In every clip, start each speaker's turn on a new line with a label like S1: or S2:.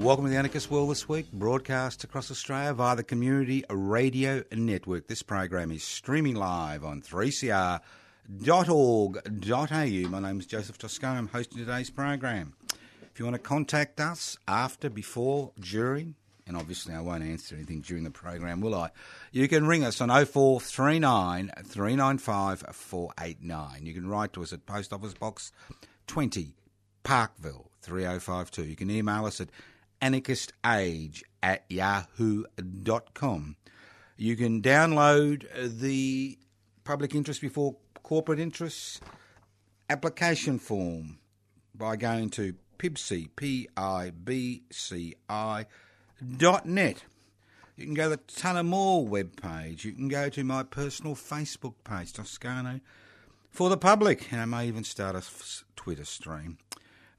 S1: Welcome to the Anarchist World this week, broadcast across Australia via the Community Radio Network. This program is streaming live on 3cr.org.au. My name is Joseph Toscano. I'm hosting today's program. If you want to contact us after, before, during, and obviously I won't answer anything during the program, will I? You can ring us on 0439 395 489. You can write to us at Post Office Box 20, Parkville 3052. You can email us at anarchistage at yahoo.com. You can download the public interest before corporate interests application form by going to pibci, P-I-B-C-I dot net. You can go to the Tunnamore webpage. You can go to my personal Facebook page, Toscano, for the public. And I may even start a Twitter stream.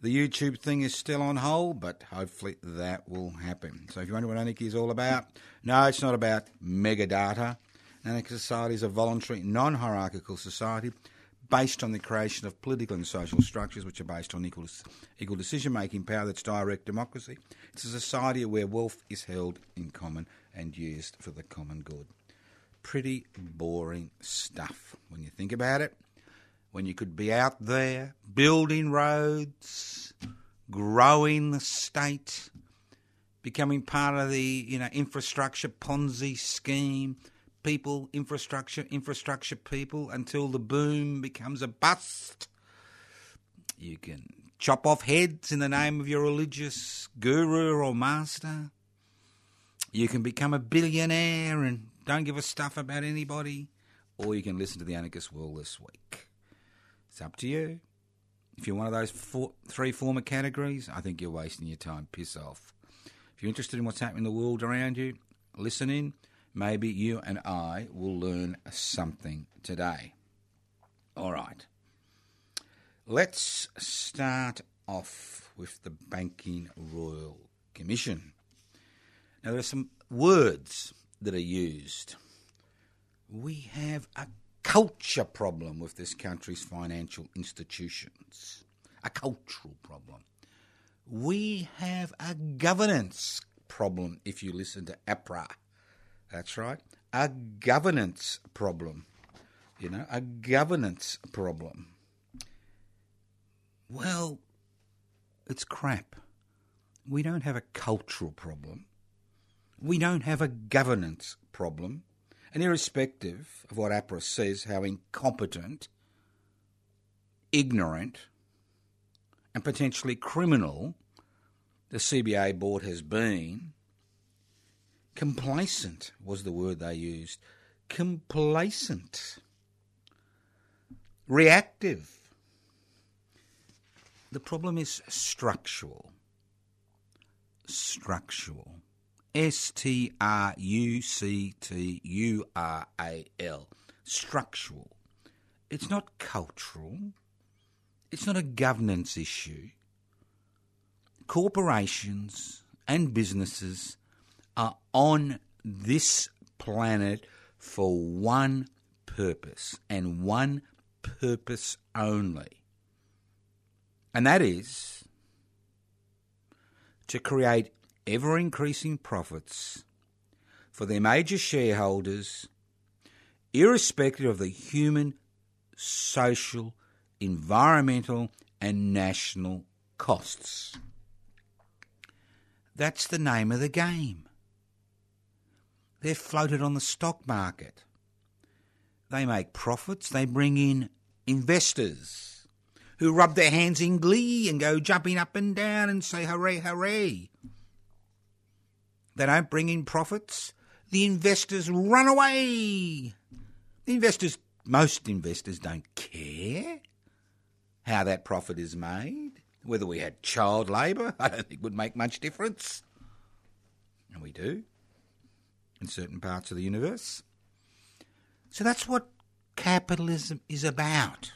S1: The YouTube thing is still on hold, but hopefully that will happen. So if you wonder what anarchy is all about, no, it's not about mega data. Anarchist society is a voluntary, non hierarchical society based on the creation of political and social structures which are based on equal, equal decision making power that's direct democracy. It's a society where wealth is held in common and used for the common good. Pretty boring stuff when you think about it when you could be out there building roads, growing the state, becoming part of the you know infrastructure Ponzi scheme, people infrastructure infrastructure people until the boom becomes a bust. You can chop off heads in the name of your religious guru or master. You can become a billionaire and don't give a stuff about anybody, or you can listen to the Anarchist World this week. It's up to you. If you're one of those four, three former categories, I think you're wasting your time. Piss off. If you're interested in what's happening in the world around you, listen in. Maybe you and I will learn something today. All right. Let's start off with the Banking Royal Commission. Now, there are some words that are used. We have a culture problem with this country's financial institutions, a cultural problem. We have a governance problem if you listen to APRA. That's right, a governance problem. You know, a governance problem. Well, it's crap. We don't have a cultural problem. We don't have a governance problem. And irrespective of what APRA says, how incompetent, ignorant, and potentially criminal the CBA board has been, complacent was the word they used. Complacent. Reactive. The problem is structural. Structural. S T R U C T U R A L. Structural. It's not cultural. It's not a governance issue. Corporations and businesses are on this planet for one purpose and one purpose only. And that is to create ever increasing profits for their major shareholders, irrespective of the human, social, environmental, and national costs. That's the name of the game. they're floated on the stock market. They make profits, they bring in investors who rub their hands in glee and go jumping up and down and say hooray, hooray. They don't bring in profits, the investors run away. The investors, most investors don't care how that profit is made. Whether we had child labour, I don't think would make much difference. And we do in certain parts of the universe. So that's what capitalism is about.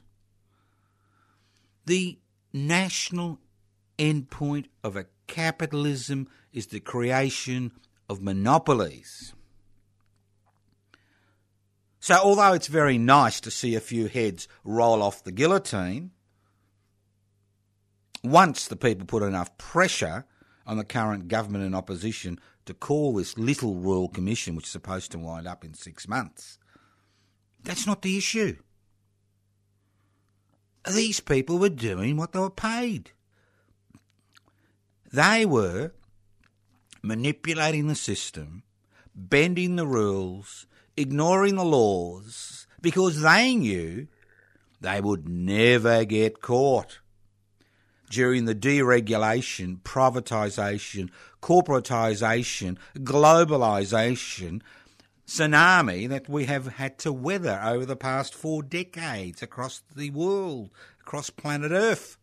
S1: The national endpoint of a capitalism is the creation of monopolies. So, although it's very nice to see a few heads roll off the guillotine, once the people put enough pressure on the current government and opposition to call this little Royal Commission, which is supposed to wind up in six months, that's not the issue. These people were doing what they were paid. They were manipulating the system, bending the rules, ignoring the laws, because they knew they would never get caught during the deregulation, privatisation, corporatisation, globalisation tsunami that we have had to weather over the past four decades across the world, across planet Earth.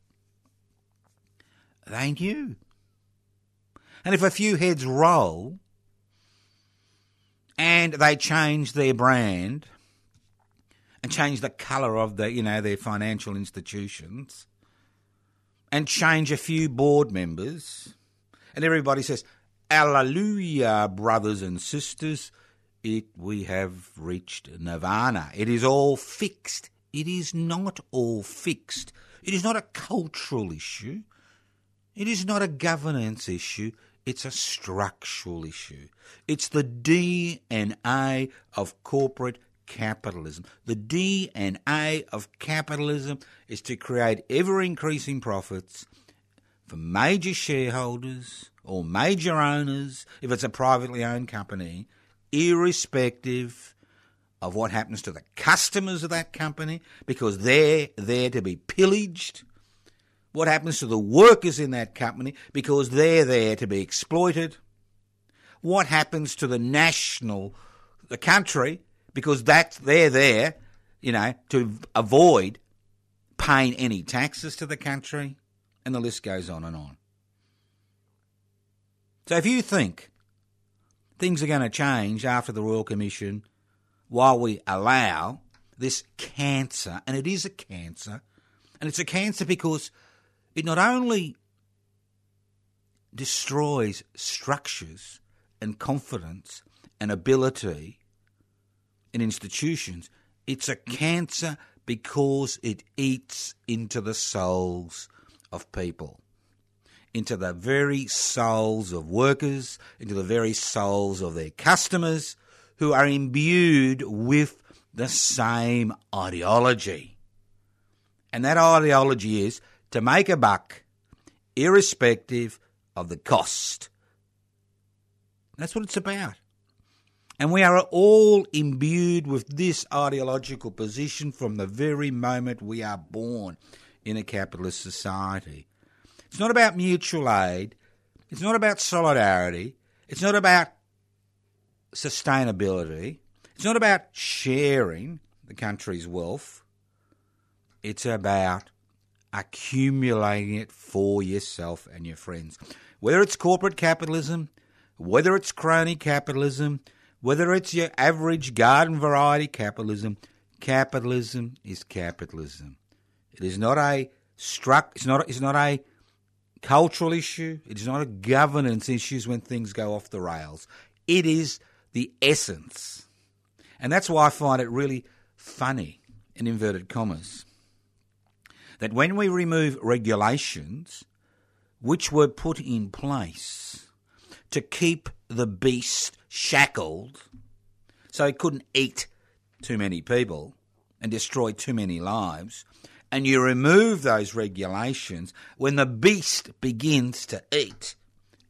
S1: They knew. And if a few heads roll and they change their brand and change the colour of the, you know, their financial institutions, and change a few board members, and everybody says, Hallelujah, brothers and sisters, it we have reached nirvana. It is all fixed. It is not all fixed. It is not a cultural issue. It is not a governance issue. It's a structural issue. It's the DNA of corporate capitalism. The DNA of capitalism is to create ever increasing profits for major shareholders or major owners, if it's a privately owned company, irrespective of what happens to the customers of that company, because they're there to be pillaged. What happens to the workers in that company, because they're there to be exploited. What happens to the national, the country, because that's they're there, you know, to avoid paying any taxes to the country, and the list goes on and on. So if you think things are going to change after the Royal Commission while we allow this cancer, and it is a cancer, and it's a cancer because it not only destroys structures and confidence and ability in institutions. It's a cancer because it eats into the souls of people, into the very souls of workers, into the very souls of their customers who are imbued with the same ideology. And that ideology is to make a buck irrespective of the cost. That's what it's about. And we are all imbued with this ideological position from the very moment we are born in a capitalist society. It's not about mutual aid. It's not about solidarity. It's not about sustainability. It's not about sharing the country's wealth. It's about accumulating it for yourself and your friends. Whether it's corporate capitalism, whether it's crony capitalism, whether it's your average garden variety capitalism, capitalism is capitalism. It is not a struck. It's not. It's not a cultural issue. It is not a governance issue when things go off the rails. It is the essence, and that's why I find it really funny in inverted commas that when we remove regulations which were put in place to keep the beast shackled so he couldn't eat too many people and destroy too many lives, and you remove those regulations when the beast begins to eat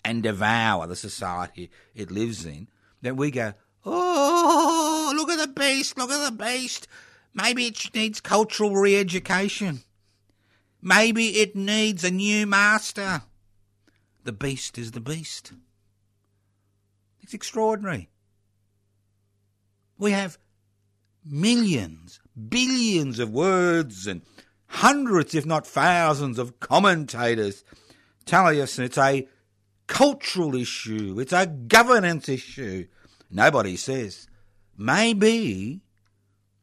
S1: and devour the society it lives in, then we go, Oh, look at the beast, look at the beast. Maybe it needs cultural re education. Maybe it needs a new master. The beast is the beast. It's extraordinary. We have millions, billions of words and hundreds, if not thousands, of commentators telling us it's a cultural issue, it's a governance issue. Nobody says maybe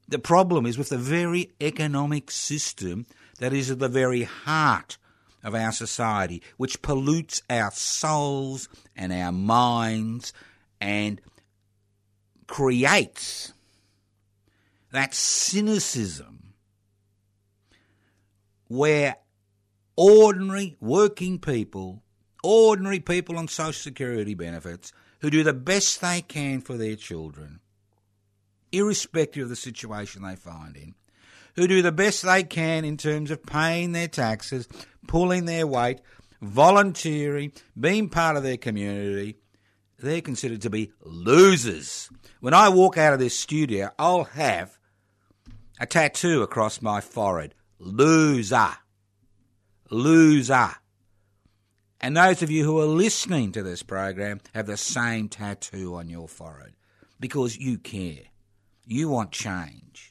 S1: the problem is with the very economic system that is at the very heart of our society, which pollutes our souls and our minds and creates that cynicism where ordinary working people, ordinary people on social security benefits, who do the best they can for their children, irrespective of the situation they find in, who do the best they can in terms of paying their taxes, pulling their weight, volunteering, being part of their community, they're considered to be losers. When I walk out of this studio, I'll have a tattoo across my forehead. Loser. Loser. And those of you who are listening to this program have the same tattoo on your forehead because you care. You want change.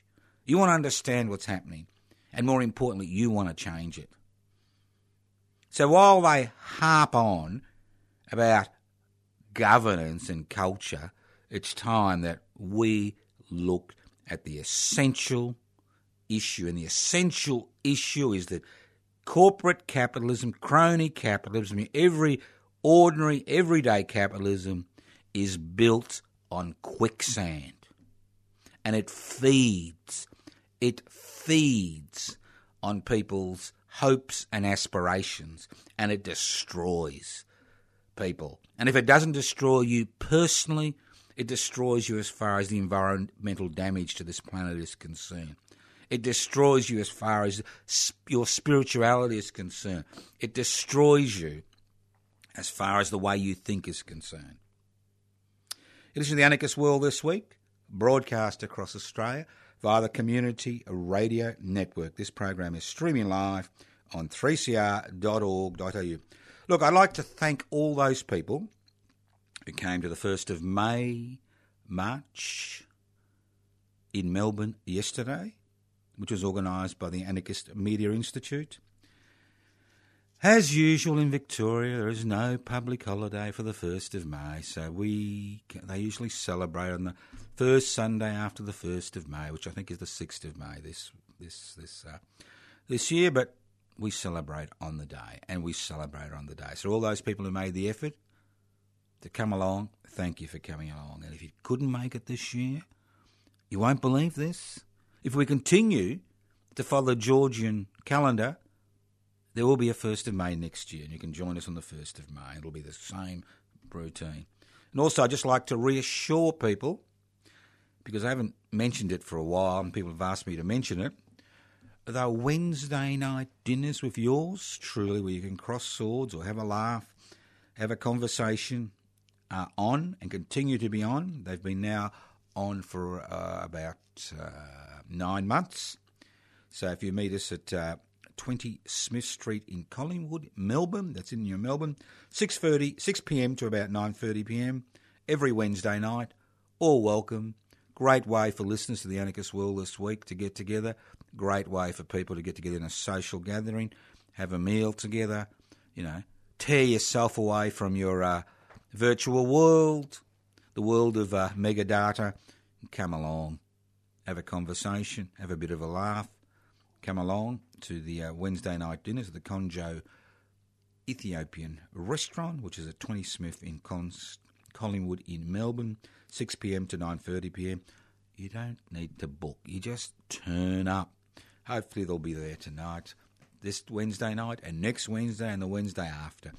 S1: You want to understand what's happening. And more importantly, you want to change it. So while they harp on about governance and culture, it's time that we look at the essential issue. And the essential issue is that corporate capitalism, crony capitalism, every ordinary, everyday capitalism is built on quicksand. And it feeds, it feeds on people's hopes and aspirations, and it destroys people. And if it doesn't destroy you personally, it destroys you as far as the environmental damage to this planet is concerned. It destroys you as far as your spirituality is concerned. It destroys you as far as the way you think is concerned. It is the Anarchist World this week, broadcast across Australia via the Community Radio Network. This program is streaming live on 3cr.org.au. Look, I'd like to thank all those people who came to the 1st of May March in Melbourne yesterday which was organised by the Anarchist Media Institute. As usual in Victoria, there is no public holiday for the 1st of May, so we they usually celebrate on the first Sunday after the 1st of May, which I think is the 6th of May this this this uh, this year, but we celebrate on the day, and we celebrate on the day. So all those people who made the effort to come along, thank you for coming along. And if you couldn't make it this year, you won't believe this. If we continue to follow the Georgian calendar, there will be a 1st of May next year, and you can join us on the 1st of May. It'll be the same routine. And also, I'd just like to reassure people, because I haven't mentioned it for a while, and people have asked me to mention it. The Wednesday night dinners with yours truly, where you can cross swords or have a laugh, have a conversation, are on and continue to be on. They've been now on for uh, about uh, nine months. So if you meet us at uh, 20 Smith Street in Collingwood, Melbourne, that's in New Melbourne, 6.30, 6 p.m. to about 9.30 p.m. every Wednesday night, all welcome. Great way for listeners to the Anarchist World this week to get together. Great way for people to get together in a social gathering, have a meal together, you know, tear yourself away from your uh, virtual world, the world of uh, mega data, come along. Have a conversation, have a bit of a laugh, come along to the uh, Wednesday night dinners at the Conjo Ethiopian restaurant, which is at 20 Smith in Collingwood in Melbourne, 6 p.m. to 9:30 p.m. You don't need to book; you just turn up. Hopefully, they'll be there tonight, this Wednesday night, and next Wednesday, and the Wednesday after.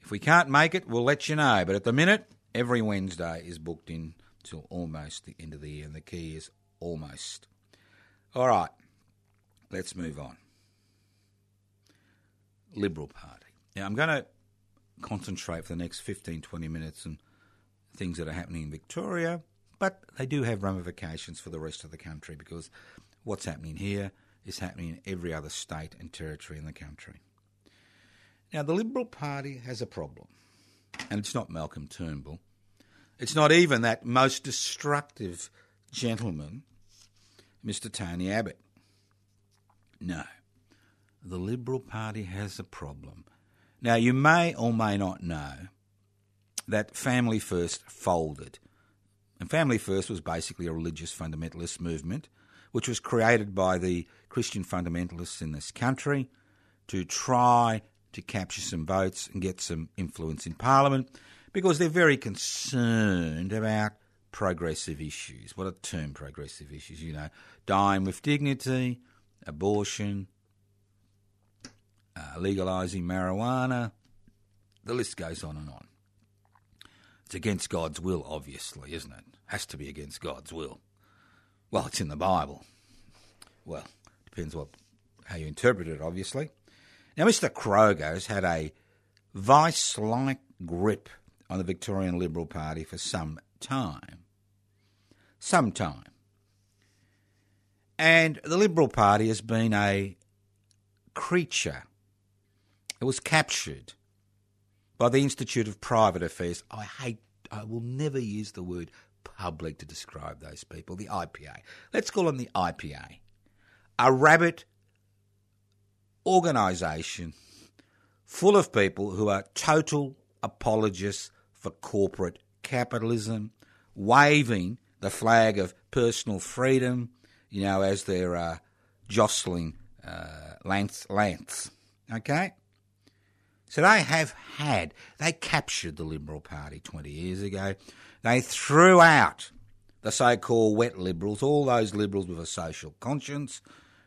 S1: If we can't make it, we'll let you know. But at the minute, every Wednesday is booked in till almost the end of the year, and the key is almost. All right, let's move on. Liberal Party. Now, I'm going to concentrate for the next 15, 20 minutes on things that are happening in Victoria, But they do have ramifications for the rest of the country because what's happening here is happening in every other state and territory in the country. Now, the Liberal Party has a problem, and it's not Malcolm Turnbull. It's not even that most destructive gentleman, Mr. Tony Abbott. No, the Liberal Party has a problem. Now, you may or may not know that Family First folded. And Family First was basically a religious fundamentalist movement which was created by the Christian fundamentalists in this country to try to capture some votes and get some influence in Parliament because they're very concerned about progressive issues. What are term progressive issues? You know, dying with dignity, abortion, uh, legalising marijuana. The list goes on and on. It's against God's will, obviously, isn't it? Has to be against God's will. Well, it's in the Bible. Well, depends what how you interpret it, obviously. Now, Mr. Kroger has had a vice-like grip on the Victorian Liberal Party for some time. Some time. And the Liberal Party has been a creature. It was captured by the Institute of Private Affairs. I hate, I will never use the word public to describe those people, the IPA. Let's call them the IPA. A rabbit organisation full of people who are total apologists for corporate capitalism, waving the flag of personal freedom, you know, as they're uh, jostling uh, Lance, Lance. Okay? So they have had, they captured the Liberal Party 20 years ago. They threw out the so called wet liberals, all those liberals with a social conscience,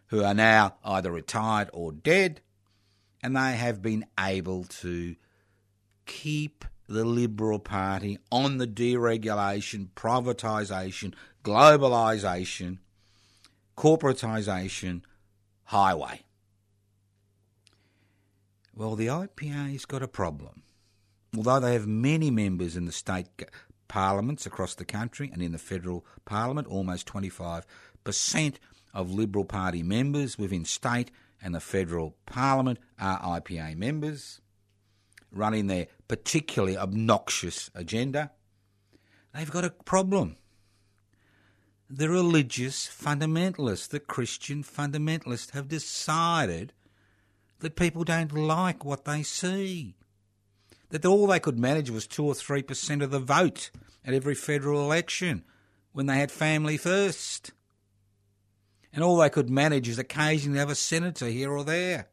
S1: who are now either retired or dead, and they have been able to keep the Liberal Party on the deregulation, privatisation, globalisation, corporatisation highway. Well, the IPA's got a problem. Although they have many members in the state parliaments across the country and in the federal parliament, almost 25% of Liberal Party members within state and the federal parliament are IPA members, running their particularly obnoxious agenda. They've got a problem. The religious fundamentalists, the Christian fundamentalists, have decided that people don't like what they see. That all they could manage was 2 or 3% of the vote at every federal election when they had family first. And all they could manage is occasionally have a senator here or there.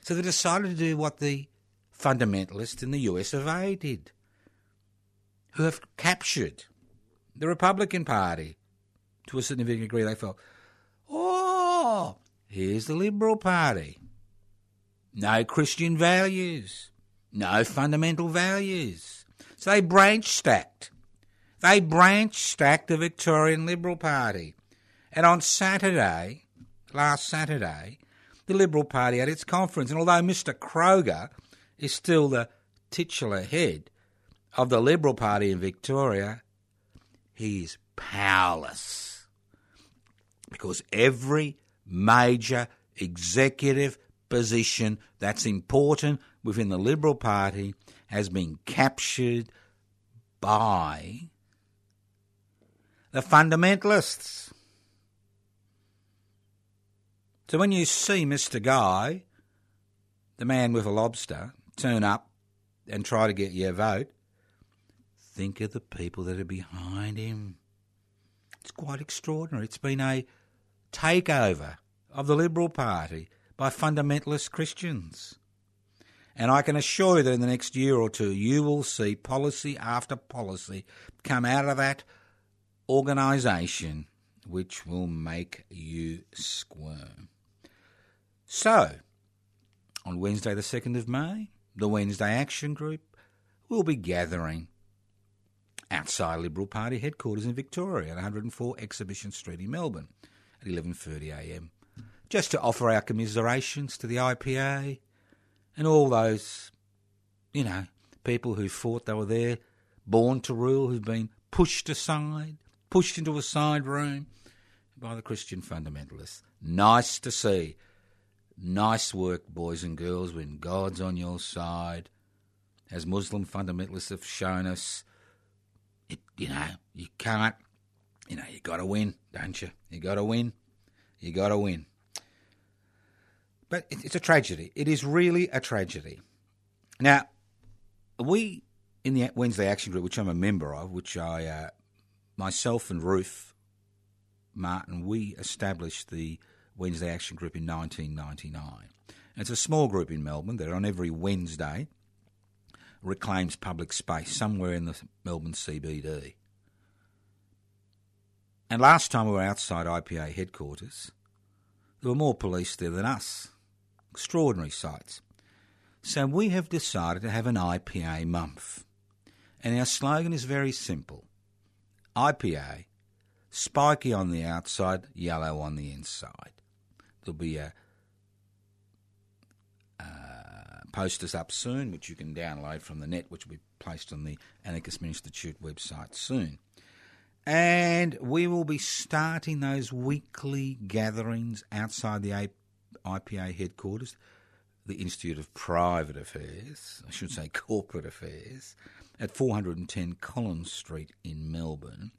S1: So they decided to do what the fundamentalists in the US of A did, who have captured the Republican Party to a significant degree. They felt, oh, here's the Liberal Party. No Christian values, no fundamental values. So they branch stacked. They branch stacked the Victorian Liberal Party. And on Saturday, last Saturday, the Liberal Party had its conference. And although Mr. Kroger is still the titular head of the Liberal Party in Victoria, he is powerless. Because every major executive position that's important within the Liberal Party has been captured by the fundamentalists. So when you see Mr. Guy, the man with a lobster, turn up and try to get your vote, think of the people that are behind him. It's quite extraordinary. It's been a takeover of the Liberal Party by fundamentalist Christians. And I can assure you that in the next year or two, you will see policy after policy come out of that organisation which will make you squirm. So, on Wednesday, the 2nd of May, the Wednesday Action Group will be gathering outside Liberal Party headquarters in Victoria at 104 Exhibition Street in Melbourne at 11.30am just to offer our commiserations to the IPA and all those, you know, people who thought they were there, born to rule, who've been pushed aside, pushed into a side room by the Christian fundamentalists. Nice to see. Nice work, boys and girls, when God's on your side. As Muslim fundamentalists have shown us, it, you know, you can't, you know, you got to win, don't you? You got to win. You got to win. But it's a tragedy. It is really a tragedy. Now, we in the Wednesday Action Group, which I'm a member of, which I, uh, myself and Ruth Martin, we established the Wednesday Action Group in 1999. And it's a small group in Melbourne that on every Wednesday reclaims public space somewhere in the Melbourne CBD. And last time we were outside IPA headquarters, there were more police there than us. Extraordinary sights. So we have decided to have an IPA month. And our slogan is very simple IPA, spiky on the outside, yellow on the inside. There'll be a uh, posters up soon, which you can download from the net, which will be placed on the Anarchist Institute website soon. And we will be starting those weekly gatherings outside the IPA headquarters, the Institute of Private Affairs, I should say Corporate Affairs, at 410 Collins Street in Melbourne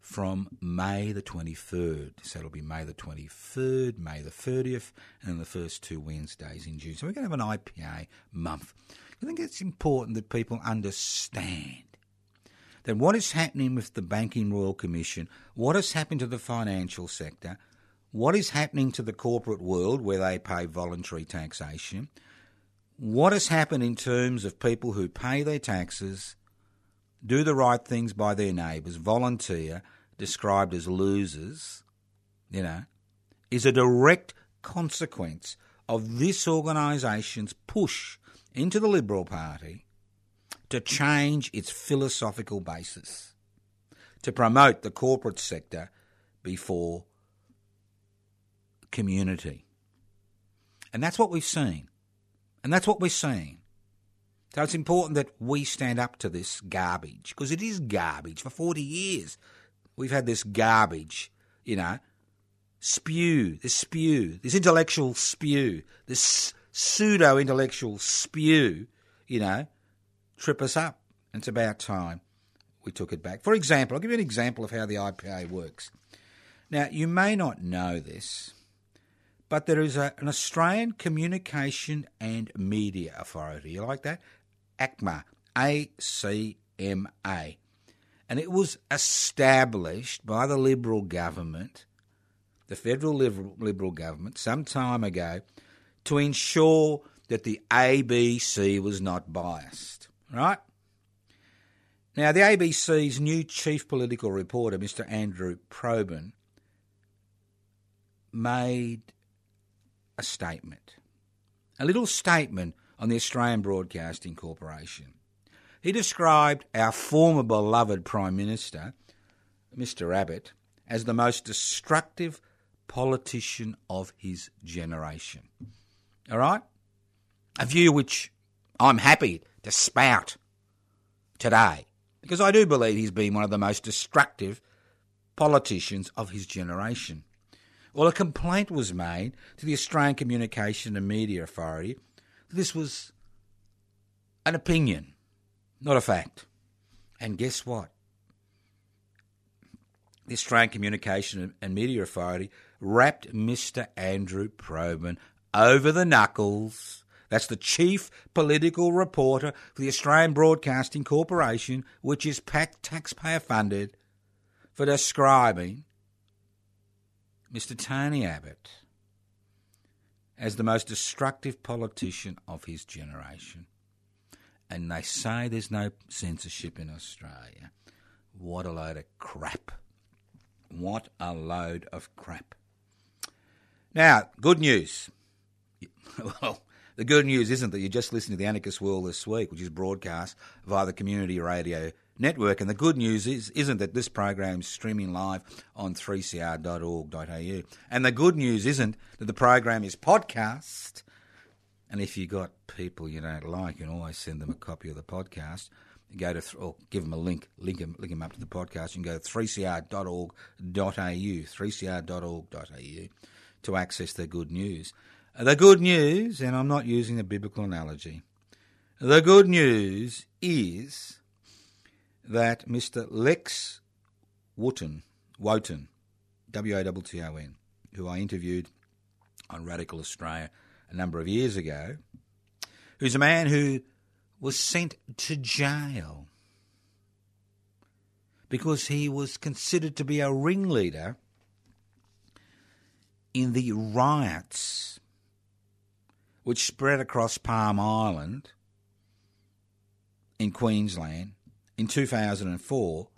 S1: from May the 23rd. So it'll be May the 23rd, May the 30th, and the first two Wednesdays in June. So we're going to have an IPA month. I think it's important that people understand that what is happening with the Banking Royal Commission, what has happened to the financial sector, what is happening to the corporate world where they pay voluntary taxation, what has happened in terms of people who pay their taxes, do the right things by their neighbours, volunteer, described as losers, you know, is a direct consequence of this organisation's push into the Liberal Party to change its philosophical basis, to promote the corporate sector before community. And that's what we've seen. And that's what we're seeing. So it's important that we stand up to this garbage because it is garbage. For 40 years, we've had this garbage, you know, spew, this spew, this intellectual spew, this pseudo intellectual spew, you know, trip us up. And it's about time we took it back. For example, I'll give you an example of how the IPA works. Now, you may not know this, but there is a, an Australian Communication and Media Authority. You like that? ACMA, A C M A. And it was established by the Liberal government, the federal Liberal, Liberal government, some time ago to ensure that the ABC was not biased, right? Now, the ABC's new chief political reporter, Mr. Andrew Probyn, made a statement, a little statement on the Australian Broadcasting Corporation. He described our former beloved Prime Minister, Mr. Abbott, as the most destructive politician of his generation. All right? A view which I'm happy to spout today because I do believe he's been one of the most destructive politicians of his generation. Well, a complaint was made to the Australian Communication and Media Authority that this was an opinion, not a fact. And guess what? The Australian Communication and Media Authority wrapped Mr. Andrew Probyn over the knuckles. That's the chief political reporter for the Australian Broadcasting Corporation, which is taxpayer funded, for describing Mr. Tony Abbott as the most destructive politician of his generation. And they say there's no censorship in Australia. What a load of crap. What a load of crap. Now, good news. Well, the good news isn't that you're just listened to the Anarchist World this week, which is broadcast via the community radio network. And the good news is, isn't that this program is streaming live on 3cr.org.au. And the good news isn't that the program is podcast. And if you've got people you don't like, you can always send them a copy of the podcast. go to or give them a link, link them, link them up to the podcast. You can go to 3cr.org.au, 3cr.org.au to access the good news. The good news, and I'm not using a biblical analogy, the good news is that Mr. Lex Wotton, Wotan, W O T T O N, who I interviewed on Radical Australia a number of years ago, who's a man who was sent to jail because he was considered to be a ringleader in the riots which spread across Palm Island in Queensland in 2004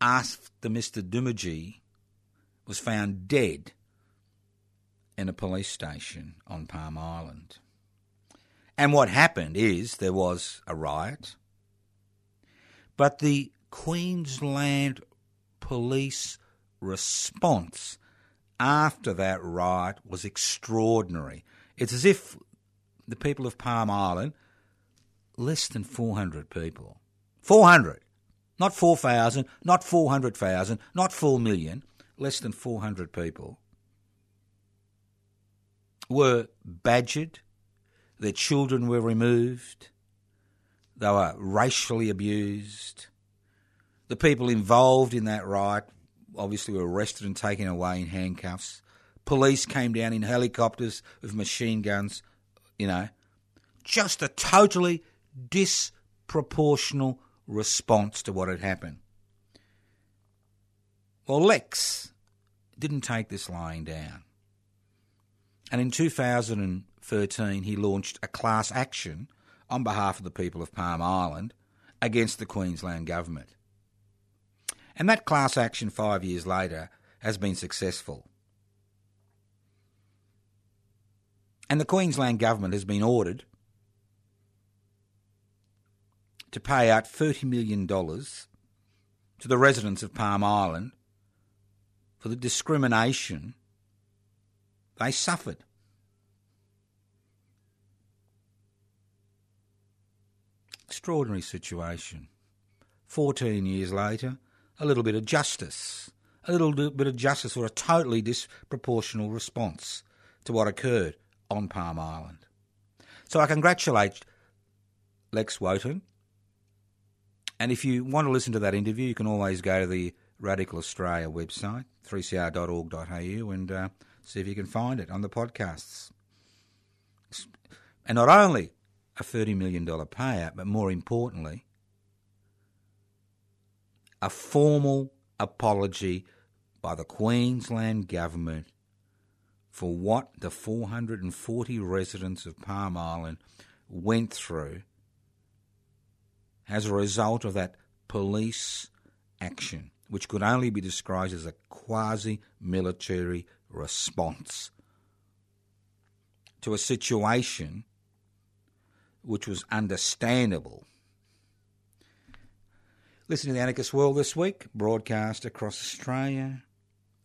S1: after Mr. Doomadgee was found dead in a police station on Palm Island. And what happened is there was a riot, but the Queensland police response after that riot was extraordinary. It's as if the people of Palm Island, less than 400 people, 400, not 4,000, not 400,000, not 4 million, less than 400 people, were badgered, their children were removed. They were racially abused. The people involved in that riot obviously were arrested and taken away in handcuffs. Police came down in helicopters with machine guns, you know. Just a totally disproportional response to what had happened. Well, Lex didn't take this lying down. And in 2013, he launched a class action on behalf of the people of Palm Island against the Queensland government. And that class action five years later has been successful. And the Queensland government has been ordered to pay out $30 million to the residents of Palm Island for the discrimination they suffered. Extraordinary situation. 14 years later, a little bit of justice. A little bit of justice or a totally disproportional response to what occurred on Palm Island. So I congratulate Lex Wotton. And if you want to listen to that interview, you can always go to the Radical Australia website, 3cr.org.au, and uh, see if you can find it on the podcasts. And not only a $30 million payout, but more importantly, a formal apology by the Queensland Government for what the 440 residents of Palm Island went through as a result of that police action, which could only be described as a quasi military response to a situation which was understandable. Listen to the Anarchist World this week, broadcast across Australia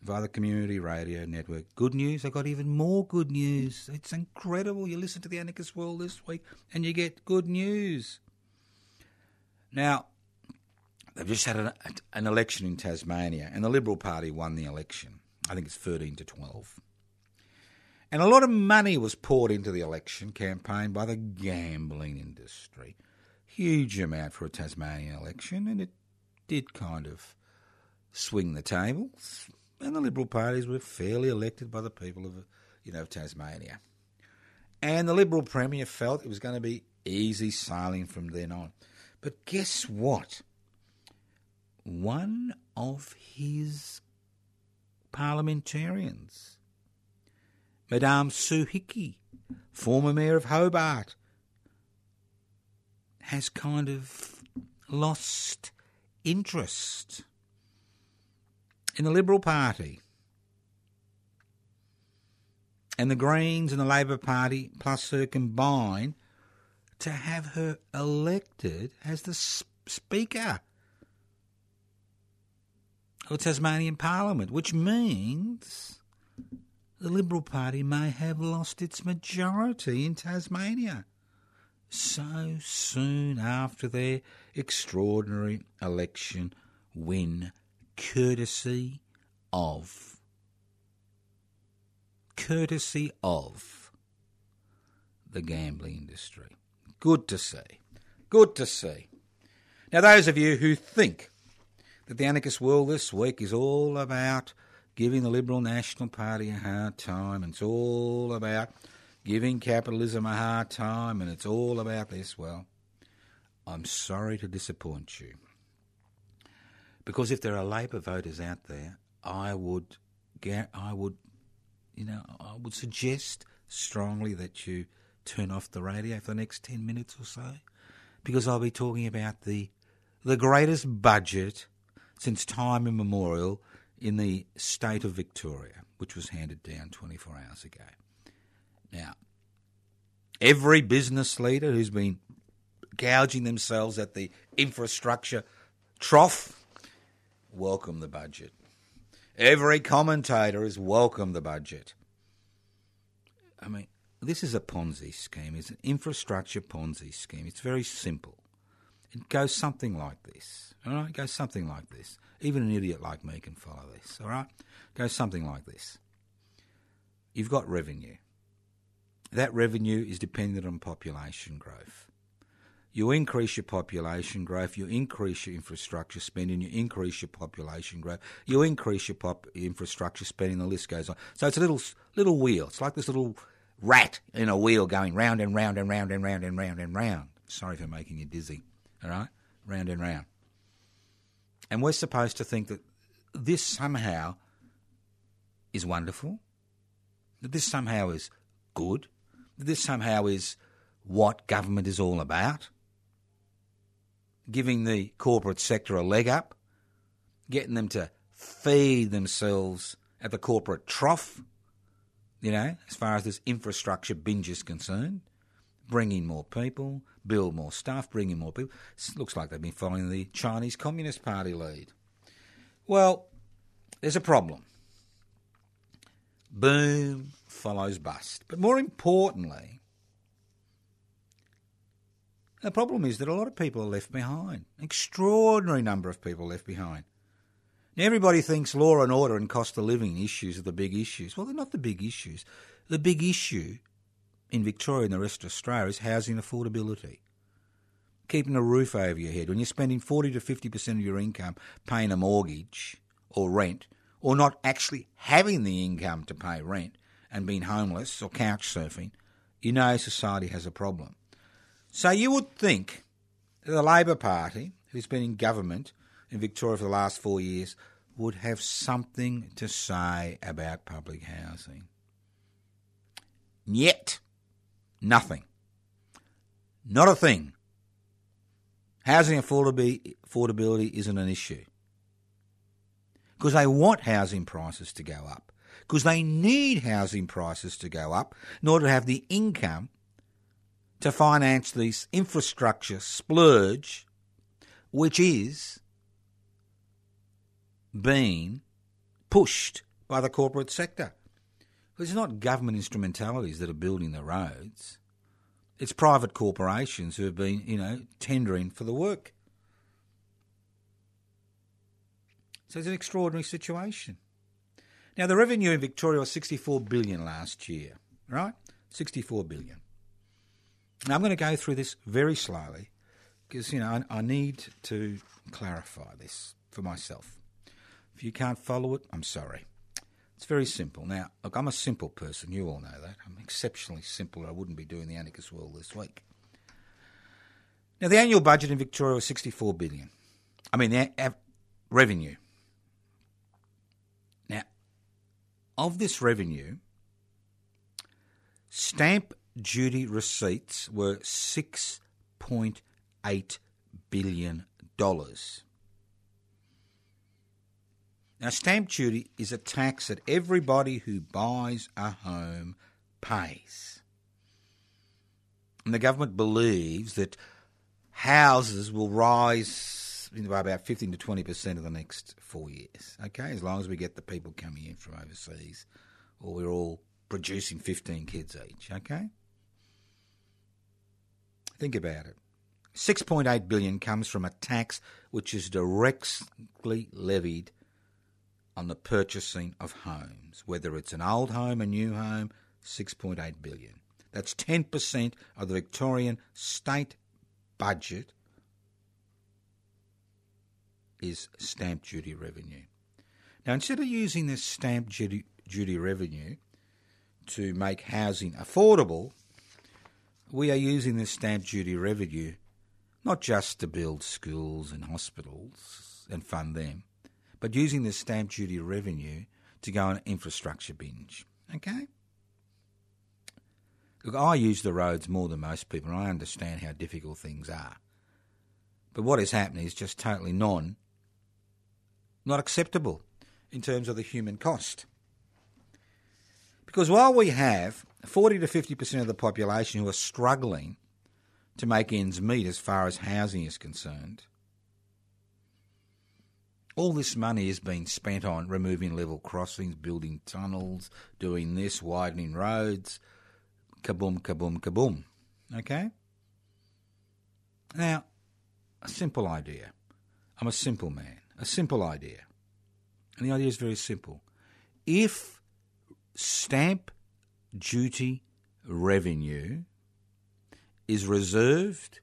S1: via the Community Radio Network. Good news, I got even more good news. It's incredible. You listen to the Anarchist World this week and you get good news. Now, they've just had an, an election in Tasmania and the Liberal Party won the election. I think it's 13 to 12. And a lot of money was poured into the election campaign by the gambling industry. Huge amount for a Tasmanian election, and it did kind of swing the tables. And the Liberal parties were fairly elected by the people of, you know, Tasmania. And the Liberal Premier felt it was going to be easy sailing from then on. But guess what? One of his parliamentarians Madame Sue Hickey, former Mayor of Hobart, has kind of lost interest in the Liberal Party. And the Greens and the Labor Party, plus her combine, to have her elected as the Speaker of Tasmanian Parliament, which means the Liberal Party may have lost its majority in Tasmania so soon after their extraordinary election win courtesy of courtesy of the gambling industry. Good to see. Good to see. Now, those of you who think that the anarchist world this week is all about giving the Liberal National Party a hard time, and it's all about giving capitalism a hard time, and it's all about this, well, I'm sorry to disappoint you. Because if there are Labor voters out there, I would, I would, you know, I would suggest strongly that you turn off the radio for the next ten minutes or so, because I'll be talking about the the greatest budget since time immemorial in the state of Victoria, which was handed down 24 hours ago. Now, every business leader who's been gouging themselves at the infrastructure trough welcome the budget. Every commentator has welcomed the budget. I mean, this is a Ponzi scheme. It's an infrastructure Ponzi scheme. It's very simple. It goes something like this. All right, it goes something like this. Even an idiot like me can follow this. All right, it goes something like this. You've got revenue. That revenue is dependent on population growth. You increase your population growth, you increase your infrastructure spending, you increase your population growth, you increase your pop infrastructure spending. The list goes on. So it's a little little wheel. It's like this little rat in a wheel going round and round and round and round and round and round. Sorry for making you dizzy. All right, round and round. And we're supposed to think that this somehow is wonderful, that this somehow is good, that this somehow is what government is all about giving the corporate sector a leg up, getting them to feed themselves at the corporate trough, you know, as far as this infrastructure binge is concerned, bringing more people, build more stuff, bringing more people. It looks like they've been following the Chinese Communist Party lead. Well, there's a problem. Boom follows bust. But more importantly, the problem is that a lot of people are left behind. An extraordinary number of people left behind. Everybody thinks law and order and cost of living issues are the big issues. Well, they're not the big issues. The big issue in Victoria and the rest of Australia is housing affordability. Keeping a roof over your head. When you're spending 40 to 50% of your income paying a mortgage or rent, or not actually having the income to pay rent and being homeless or couch surfing, you know society has a problem. So you would think that the Labor Party, who's been in government in Victoria for the last four years, would have something to say about public housing. Yet, nothing. Not a thing. Housing affordability isn't an issue. Because they want housing prices to go up. Because they need housing prices to go up in order to have the income to finance this infrastructure splurge, which is being pushed by the corporate sector. It's not government instrumentalities that are building the roads. It's private corporations who have been, you know, tendering for the work. So it's an extraordinary situation. Now the revenue in Victoria was 64 billion last year, right? 64 billion. Now, I'm going to go through this very slowly because, you know, I, I need to clarify this for myself. If you can't follow it, I'm sorry. It's very simple. Now, look, I'm a simple person. You all know that. I'm exceptionally simple, I wouldn't be doing the Anarchist World this week. Now, the annual budget in Victoria was 64 billion. I mean, the revenue. Now, of this revenue, stamp duty receipts were $6.8 billion. Now, stamp duty is a tax that everybody who buys a home pays. And the government believes that houses will rise by about 15 to 20% in the next four years, okay, as long as we get the people coming in from overseas or we're all producing 15 kids each, okay? Think about it. 6.8 billion comes from a tax which is directly levied on the purchasing of homes, whether it's an old home, a new home, 6.8 billion. That's 10% of the Victorian state budget is stamp duty revenue. Now, instead of using this stamp duty, duty revenue to make housing affordable, we are using this stamp duty revenue not just to build schools and hospitals and fund them, but using this stamp duty revenue to go on infrastructure binge. Okay? Look, I use the roads more than most people, and I understand how difficult things are. But what is happening is just totally non, not acceptable in terms of the human cost. Because while we have 40 to 50% of the population who are struggling to make ends meet as far as housing is concerned, all this money is being spent on removing level crossings, building tunnels, doing this, widening roads, kaboom, kaboom, kaboom. Okay? Now, a simple idea. I'm a simple man. A simple idea. And the idea is very simple. If stamp duty revenue is reserved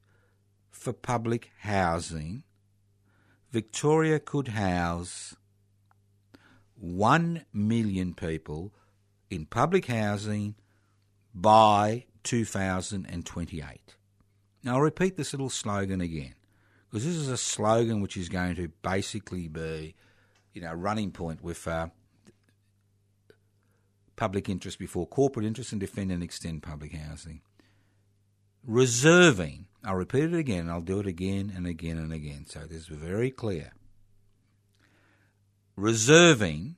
S1: for public housing, Victoria could house 1 million people in public housing by 2028. Now, I'll repeat this little slogan again, because this is a slogan which is going to basically be, you know, running point with uh, public interest before corporate interest and defend and extend public housing. Reserving, I'll repeat it again, I'll do it again and again and again, so this is very clear. Reserving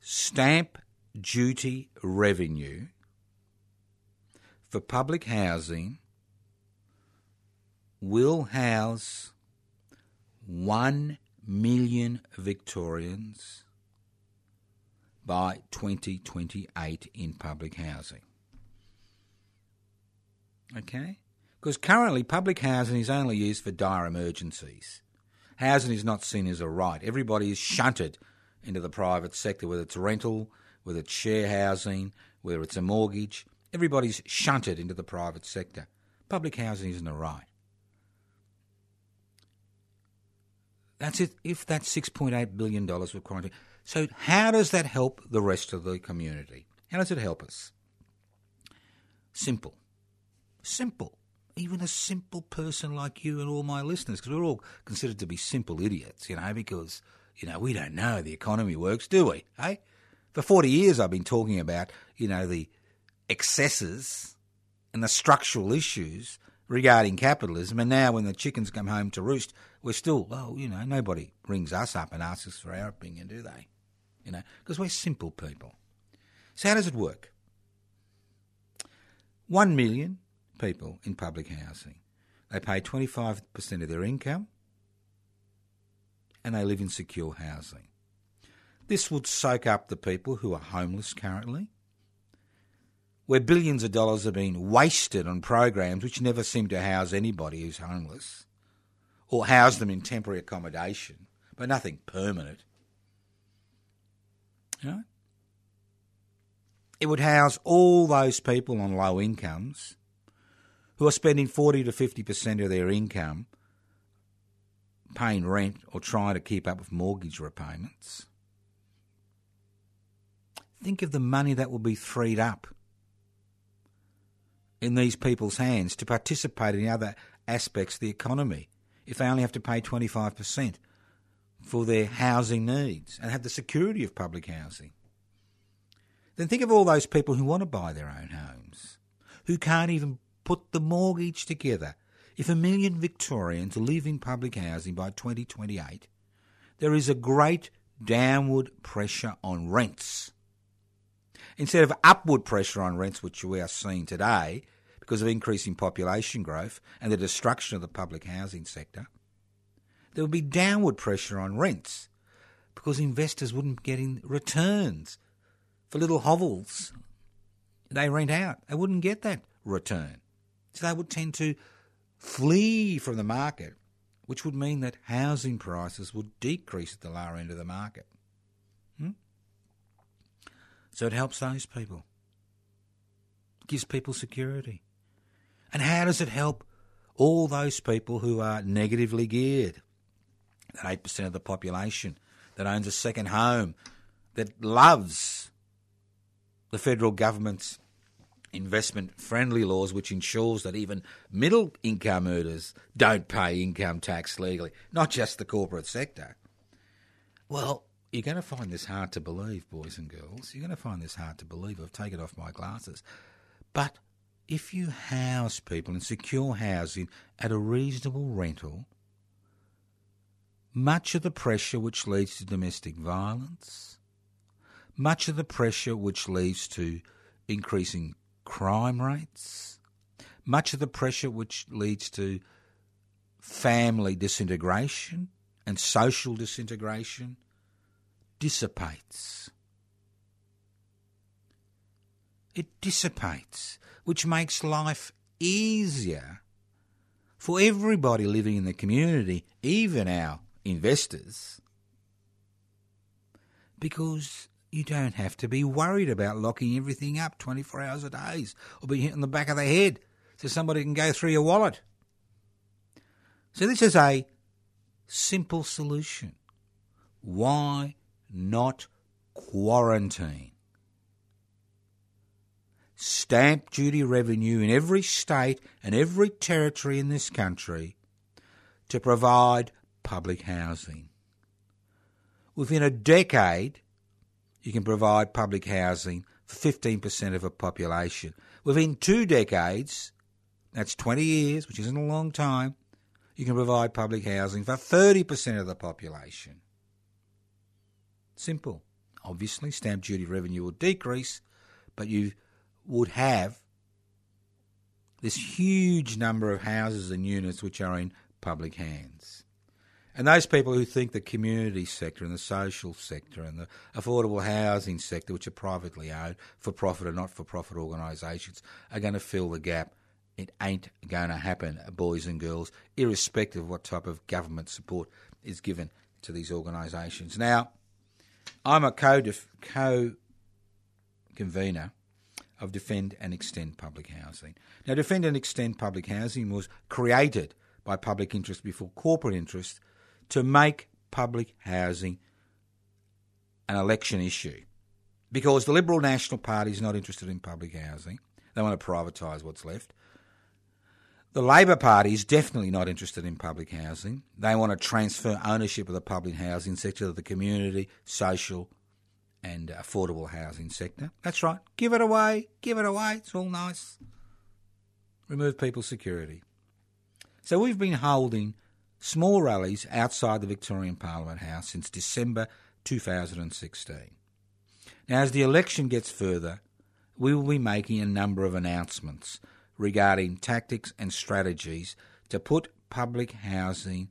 S1: stamp duty revenue for public housing will house 1 million Victorians by 2028 in public housing. Okay? Because currently public housing is only used for dire emergencies. Housing is not seen as a right. Everybody is shunted into the private sector, whether it's rental, whether it's share housing, whether it's a mortgage. Everybody's shunted into the private sector. Public housing isn't a right. That's it. If that's $6.8 billion we're quarantine. So, how does that help the rest of the community? How does it help us? Simple. Simple. Even a simple person like you and all my listeners, because we're all considered to be simple idiots, you know, because, you know, we don't know how the economy works, do we? Hey? For 40 years, I've been talking about, you know, the excesses and the structural issues regarding capitalism. And now, when the chickens come home to roost, we're still, well, you know, nobody rings us up and asks us for our opinion, do they? You know, because we're simple people. So, how does it work? One million people in public housing. They pay 25% of their income and they live in secure housing. This would soak up the people who are homeless currently, where billions of dollars are being wasted on programs which never seem to house anybody who's homeless or house them in temporary accommodation, but nothing permanent. You know? It would house all those people on low incomes who are spending 40 to 50% of their income paying rent or trying to keep up with mortgage repayments. Think of the money that will be freed up in these people's hands to participate in other aspects of the economy if they only have to pay 25% for their housing needs and have the security of public housing. Then think of all those people who want to buy their own homes, who can't even put the mortgage together. If a million Victorians live in public housing by 2028, there is a great downward pressure on rents. Instead of upward pressure on rents, which we are seeing today because of increasing population growth and the destruction of the public housing sector, there would be downward pressure on rents because investors wouldn't get in returns for little hovels they rent out. They wouldn't get that return. So they would tend to flee from the market, which would mean that housing prices would decrease at the lower end of the market. Hmm? So it helps those people, it gives people security. And how does it help all those people who are negatively geared? That 8% of the population that owns a second home, that loves the federal government's investment friendly laws, which ensures that even middle income earners don't pay income tax legally, not just the corporate sector. Well, you're going to find this hard to believe, boys and girls. You're going to find this hard to believe. I've taken off my glasses. But if you house people in secure housing at a reasonable rental, much of the pressure which leads to domestic violence, much of the pressure which leads to increasing crime rates, much of the pressure which leads to family disintegration and social disintegration dissipates. It dissipates, which makes life easier for everybody living in the community, even our investors, because you don't have to be worried about locking everything up 24 hours a day or being hit on the back of the head so somebody can go through your wallet. So, this is a simple solution. Why not quarantine? Stamp duty revenue in every state and every territory in this country to provide public housing. Within a decade, you can provide public housing for 15% of a population. Within two decades, that's 20 years, which isn't a long time, you can provide public housing for 30% of the population. Simple. Obviously, stamp duty revenue will decrease, but you would have this huge number of houses and units which are in public hands. And those people who think the community sector and the social sector and the affordable housing sector, which are privately owned, for profit or not for profit organisations, are going to fill the gap. It ain't going to happen, boys and girls, irrespective of what type of government support is given to these organisations. Now, I'm a co convener of Defend and Extend Public Housing. Now, Defend and Extend Public Housing was created by public interest before corporate interest to make public housing an election issue. Because the Liberal National Party is not interested in public housing. They want to privatise what's left. The Labor Party is definitely not interested in public housing. They want to transfer ownership of the public housing sector to the community, social, and affordable housing sector. That's right. Give it away. Give it away. It's all nice. Remove people's security. So we've been holding small rallies outside the Victorian Parliament House since December 2016. Now, as the election gets further, we will be making a number of announcements regarding tactics and strategies to put public housing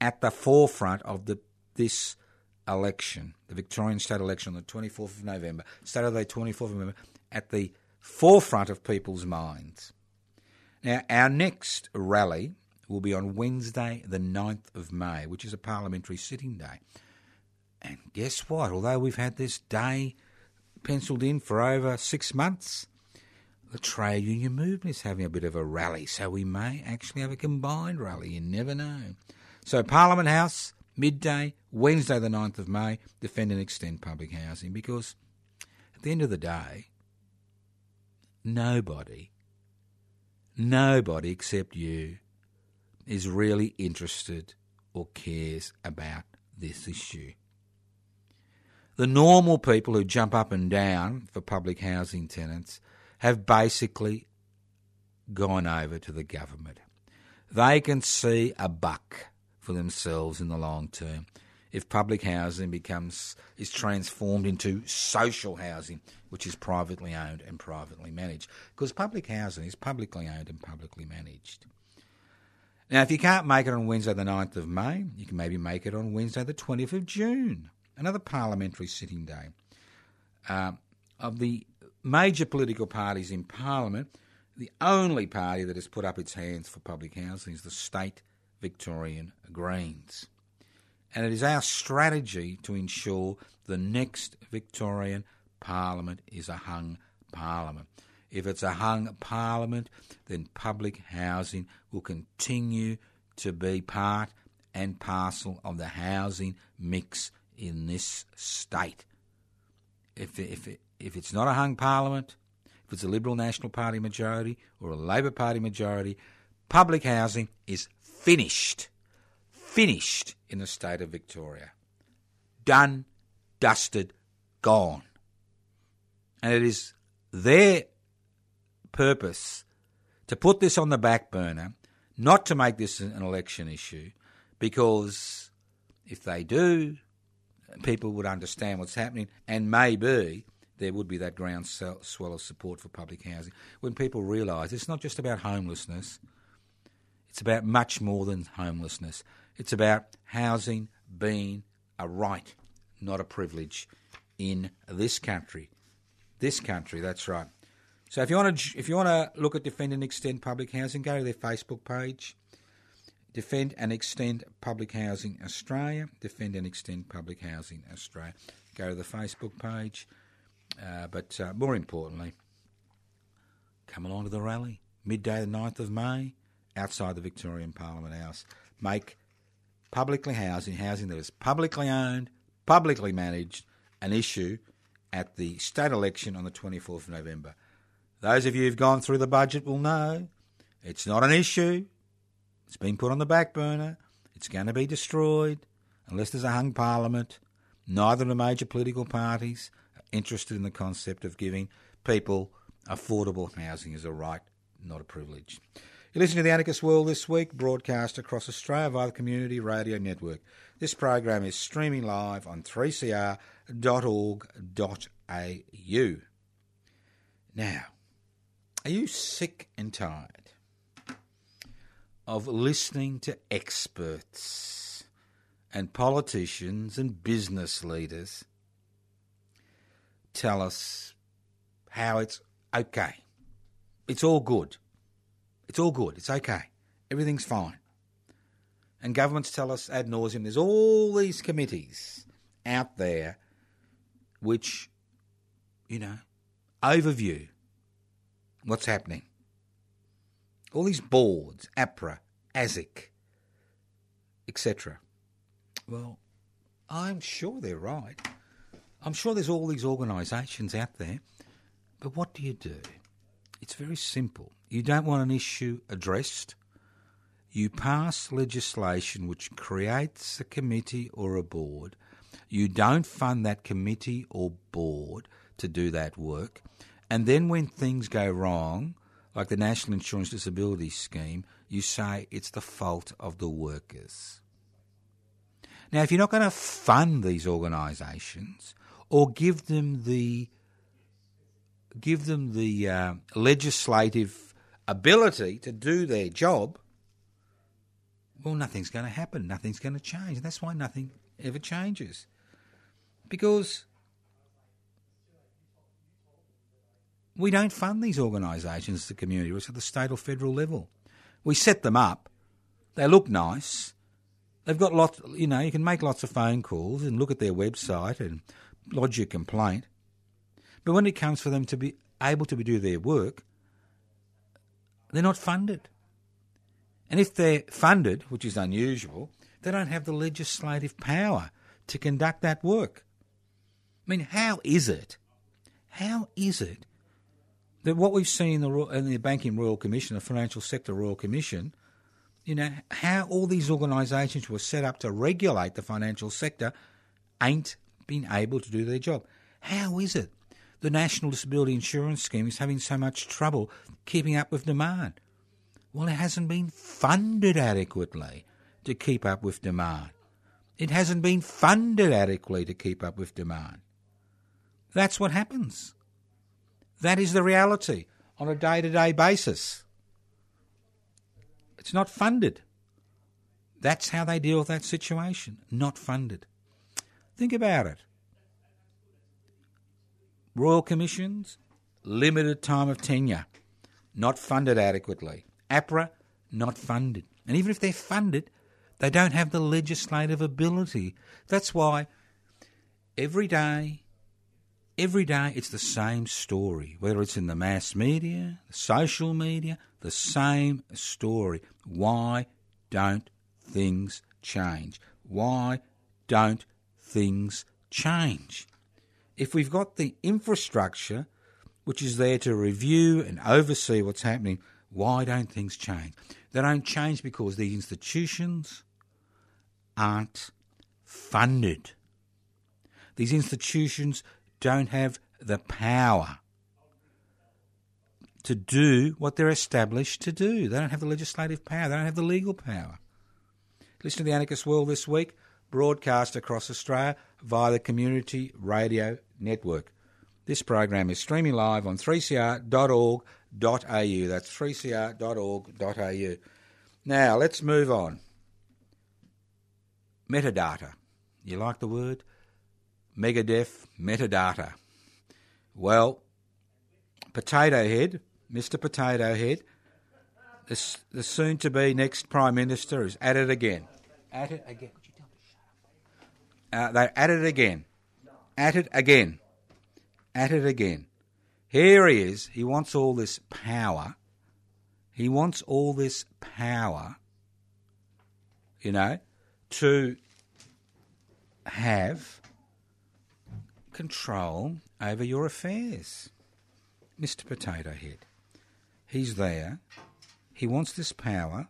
S1: at the forefront of the, this election, the Victorian state election on the 24th of November, Saturday, 24th of November, at the forefront of people's minds. Now, our next rally will be on Wednesday, the 9th of May, which is a parliamentary sitting day. And guess what? Although we've had this day penciled in for over six months, the trade union movement is having a bit of a rally, so we may actually have a combined rally. You never know. So, Parliament House, midday, Wednesday, the 9th of May, defend and extend public housing because at the end of the day, nobody, nobody except you is really interested or cares about this issue. The normal people who jump up and down for public housing tenants have basically gone over to the government. They can see a buck for themselves in the long term if public housing becomes is transformed into social housing, which is privately owned and privately managed. Because public housing is publicly owned and publicly managed. Now, if you can't make it on Wednesday, the 9th of May, you can maybe make it on Wednesday, the 20th of June, another parliamentary sitting day. Uh, of the major political parties in Parliament, The only party that has put up its hands for public housing is the state Victorian Greens. And it is our strategy to ensure the next Victorian Parliament is a hung Parliament. If it's a hung Parliament, then public housing will continue to be part and parcel of the housing mix in this state. If, if, if it's not a hung Parliament, if it's a Liberal National Party majority or a Labor Party majority, public housing is finished. Finished in the state of Victoria. Done, dusted, gone. And it is their purpose to put this on the back burner, not to make this an election issue, because if they do, people would understand what's happening, and maybe there would be that groundswell of support for public housing when people realise it's not just about homelessness, it's about much more than homelessness. It's about housing being a right, not a privilege, in this country. This country, that's right. So if you want to, if you want to look at defend and extend public housing, go to their Facebook page. Defend and Extend Public Housing Australia. Defend and Extend Public Housing Australia. Go to the Facebook page. Uh, but uh, more importantly, come along to the rally. Midday the 9th of May, outside the Victorian Parliament House. Make publicly housing, housing that is publicly owned, publicly managed, an issue at the state election on the 24th of November. Those of you who've gone through the budget will know it's not an issue. It's been put on the back burner. It's going to be destroyed unless there's a hung parliament. Neither of the major political parties are interested in the concept of giving people affordable housing as a right, not a privilege. You listen to The Anarchist World this week, broadcast across Australia via the Community Radio Network. This program is streaming live on 3cr.org.au. Now, are you sick and tired of listening to experts and politicians and business leaders tell us how it's okay. It's all good. It's all good. It's okay. Everything's fine. And governments tell us ad nauseum there's all these committees out there which, you know, overview what's happening all these boards, APRA, ASIC, etc. Well, I'm sure they're right. I'm sure there's all these organisations out there. But what do you do? It's very simple. You don't want an issue addressed. You pass legislation which creates a committee or a board. You don't fund that committee or board to do that work. And then when things go wrong, like the National Insurance Disability Scheme, you say it's the fault of the workers. Now, if you're not going to fund these organisations or give them the give them the uh, legislative ability to do their job, well, nothing's going to happen. Nothing's going to change. That's why nothing ever changes. Because We don't fund these organisations at the community, it's at the state or federal level. We set them up. They look nice. They've got lots, you know, you can make lots of phone calls and look at their website and lodge your complaint. But when it comes for them to be able to do their work, they're not funded. And if they're funded, which is unusual, they don't have the legislative power to conduct that work. I mean, how is it? How is it that what we've seen in the, in the Banking Royal Commission, the Financial Sector Royal Commission, you know, how all these organisations were set up to regulate the financial sector ain't been able to do their job. How is it the National Disability Insurance Scheme is having so much trouble keeping up with demand? Well, it hasn't been funded adequately to keep up with demand. It hasn't been funded adequately to keep up with demand. That's what happens. That is the reality on a day to day basis. It's not funded. That's how they deal with that situation. Not funded. Think about it. Royal Commissions, limited time of tenure. not funded adequately. APRA, not funded. And even if they're funded, they don't have the legislative ability. That's why every day, every day, it's the same story, whether it's in the mass media, the social media, the same story. Why don't things change? Why don't things change? If we've got the infrastructure which is there to review and oversee what's happening, why don't things change? They don't change because these institutions aren't funded. These institutions don't have the power to do what they're established to do. They don't have the legislative power, they don't have the legal power. Listen to the Anarchist World this week, broadcast across Australia via the Community Radio Network. This program is streaming live on 3cr.org.au. That's 3cr.org.au. Now, let's move on. Metadata. You like the word? Megadeth metadata. Well, Potato Head, Mr. Potato Head, the, the soon to be next Prime Minister is at it again. At it again. Uh, they're at it again. At it again. At it again. Here he is. He wants all this power. He wants all this power, you know, to have control over your affairs. Mr. Potato Head. He's there. He wants this power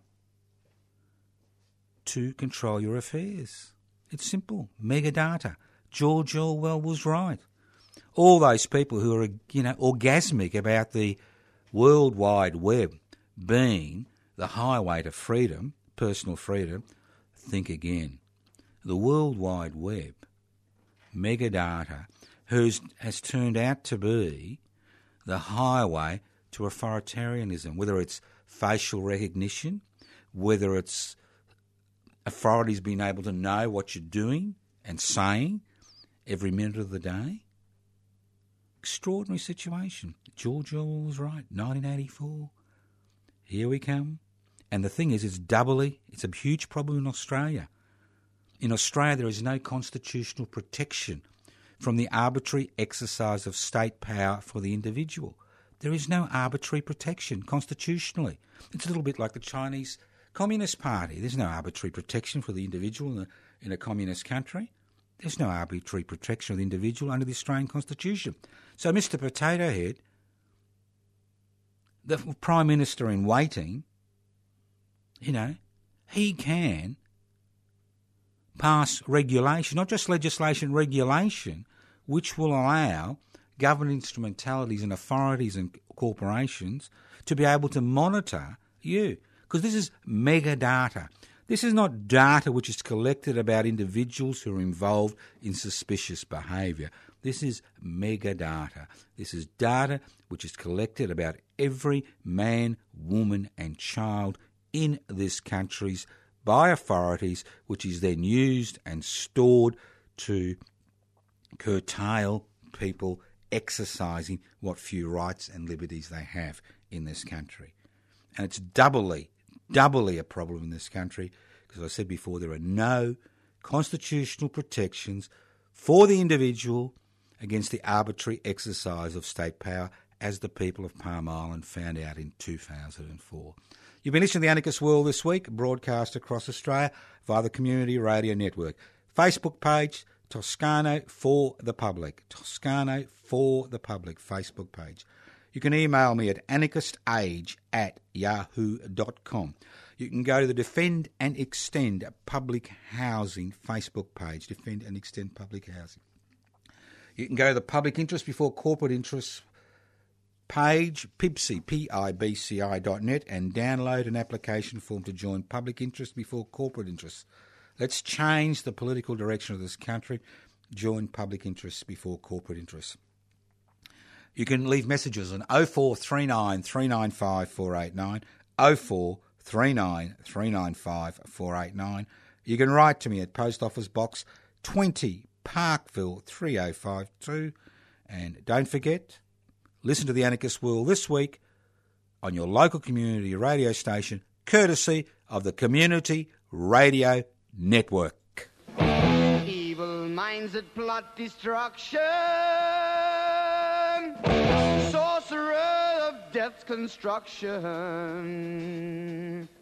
S1: to control your affairs. It's simple. Mega data. George Orwell was right. All those people who are, you know, orgasmic about the World Wide Web being the highway to freedom, personal freedom, think again. The World Wide Web, megadata, who's, has turned out to be the highway to authoritarianism, whether it's facial recognition, whether it's authorities being able to know what you're doing and saying every minute of the day. Extraordinary situation. George Orwell was right. 1984. Here we come. And the thing is, it's doubly, it's a huge problem in Australia. In Australia, there is no constitutional protection from the arbitrary exercise of state power for the individual. There is no arbitrary protection constitutionally. It's a little bit like the Chinese Communist Party. There's no arbitrary protection for the individual in a, in a communist country. There's no arbitrary protection of the individual under the Australian Constitution. So, Mr. Potato Head, the Prime Minister in waiting, you know, he can pass regulation, not just legislation, regulation, which will allow government instrumentalities and authorities and corporations to be able to monitor you because this is mega data. This is not data which is collected about individuals who are involved in suspicious behaviour. This is mega data. This is data which is collected about every man, woman, and child in this country by authorities, which is then used and stored to curtail people exercising what few rights and liberties they have in this country. And it's doubly doubly a problem in this country because I said before there are no constitutional protections for the individual against the arbitrary exercise of state power as the people of Palm Island found out in 2004. You've been listening to The Anarchist World this week, broadcast across Australia via the Community Radio Network. Facebook page, Toscano for the Public. Toscano for the Public Facebook page. You can email me at anarchistage at yahoo.com. You can go to the Defend and Extend Public Housing Facebook page, Defend and Extend Public Housing. You can go to the Public Interest Before Corporate Interests page, PIBCI, P-I-B-C-I dot net, and download an application form to join Public Interest Before Corporate Interests. Let's change the political direction of this country. Join Public Interests Before Corporate Interests. You can leave messages on 0439 395 489, 0439 395 489. You can write to me at Post Office Box 20, Parkville 3052. And don't forget, listen to The Anarchist World this week
S2: on your local community radio station, courtesy of the Community Radio Network.
S3: Evil minds that plot destruction. Sorcerer of death's construction.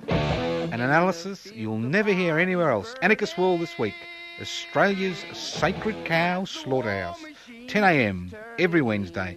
S1: An analysis you'll never hear anywhere else. Anarchist World this week. Australia's sacred cow slaughterhouse. 10am every Wednesday.